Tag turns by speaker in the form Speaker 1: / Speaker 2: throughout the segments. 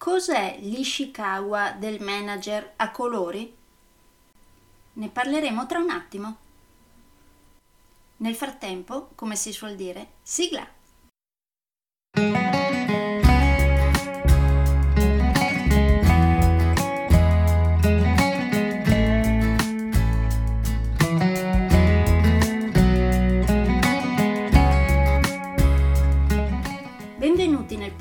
Speaker 1: Cos'è l'Ishikawa del manager a colori? Ne parleremo tra un attimo. Nel frattempo, come si suol dire, sigla!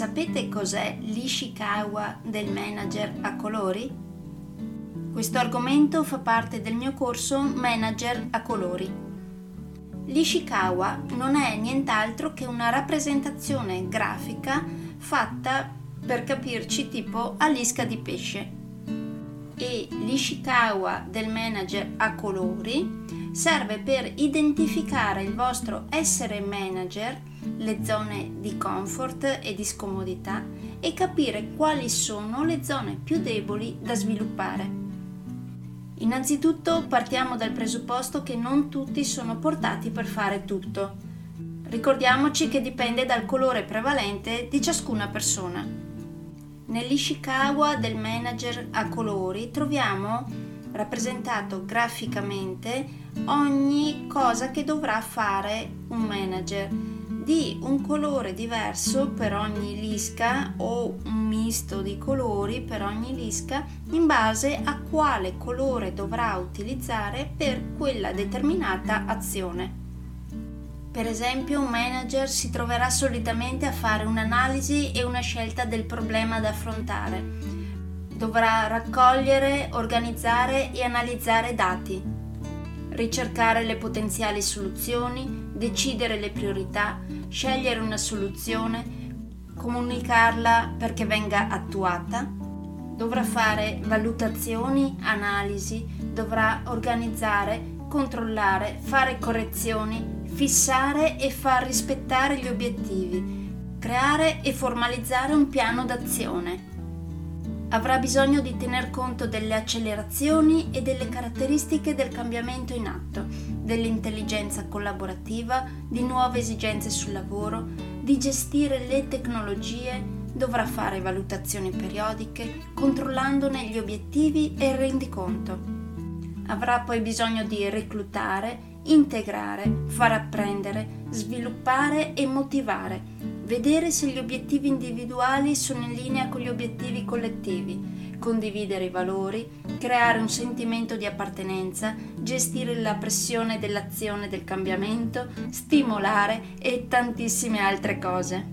Speaker 1: Sapete cos'è l'Ishikawa del manager a colori? Questo argomento fa parte del mio corso Manager a colori. L'Ishikawa non è nient'altro che una rappresentazione grafica fatta per capirci tipo a lisca di pesce. E l'Ishikawa del manager a colori serve per identificare il vostro essere manager le zone di comfort e di scomodità e capire quali sono le zone più deboli da sviluppare. Innanzitutto partiamo dal presupposto che non tutti sono portati per fare tutto. Ricordiamoci che dipende dal colore prevalente di ciascuna persona. Nell'Ishikawa del manager a colori troviamo rappresentato graficamente ogni cosa che dovrà fare un manager di un colore diverso per ogni lisca o un misto di colori per ogni lisca in base a quale colore dovrà utilizzare per quella determinata azione. Per esempio, un manager si troverà solitamente a fare un'analisi e una scelta del problema da affrontare. Dovrà raccogliere, organizzare e analizzare dati, ricercare le potenziali soluzioni, decidere le priorità, scegliere una soluzione, comunicarla perché venga attuata, dovrà fare valutazioni, analisi, dovrà organizzare, controllare, fare correzioni, fissare e far rispettare gli obiettivi, creare e formalizzare un piano d'azione avrà bisogno di tener conto delle accelerazioni e delle caratteristiche del cambiamento in atto, dell'intelligenza collaborativa, di nuove esigenze sul lavoro, di gestire le tecnologie, dovrà fare valutazioni periodiche, controllandone gli obiettivi e il rendiconto. Avrà poi bisogno di reclutare, integrare, far apprendere, sviluppare e motivare vedere se gli obiettivi individuali sono in linea con gli obiettivi collettivi, condividere i valori, creare un sentimento di appartenenza, gestire la pressione dell'azione del cambiamento, stimolare e tantissime altre cose.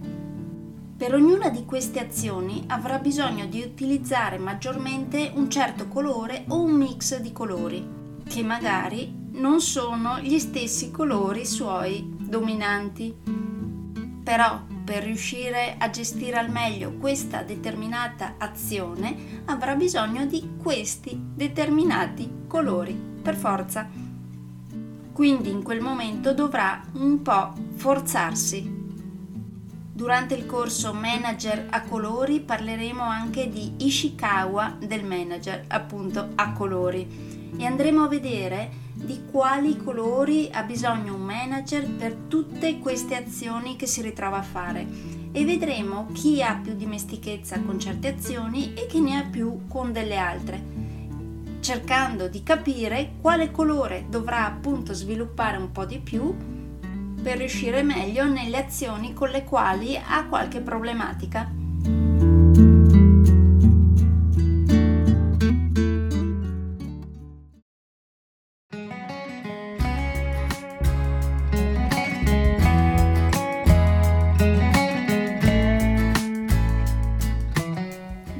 Speaker 1: Per ognuna di queste azioni avrà bisogno di utilizzare maggiormente un certo colore o un mix di colori, che magari non sono gli stessi colori suoi dominanti. Però per riuscire a gestire al meglio questa determinata azione avrà bisogno di questi determinati colori, per forza. Quindi in quel momento dovrà un po' forzarsi. Durante il corso Manager a colori parleremo anche di Ishikawa del manager, appunto a colori, e andremo a vedere di quali colori ha bisogno un manager per tutte queste azioni che si ritrova a fare e vedremo chi ha più dimestichezza con certe azioni e chi ne ha più con delle altre, cercando di capire quale colore dovrà appunto sviluppare un po' di più per riuscire meglio nelle azioni con le quali ha qualche problematica.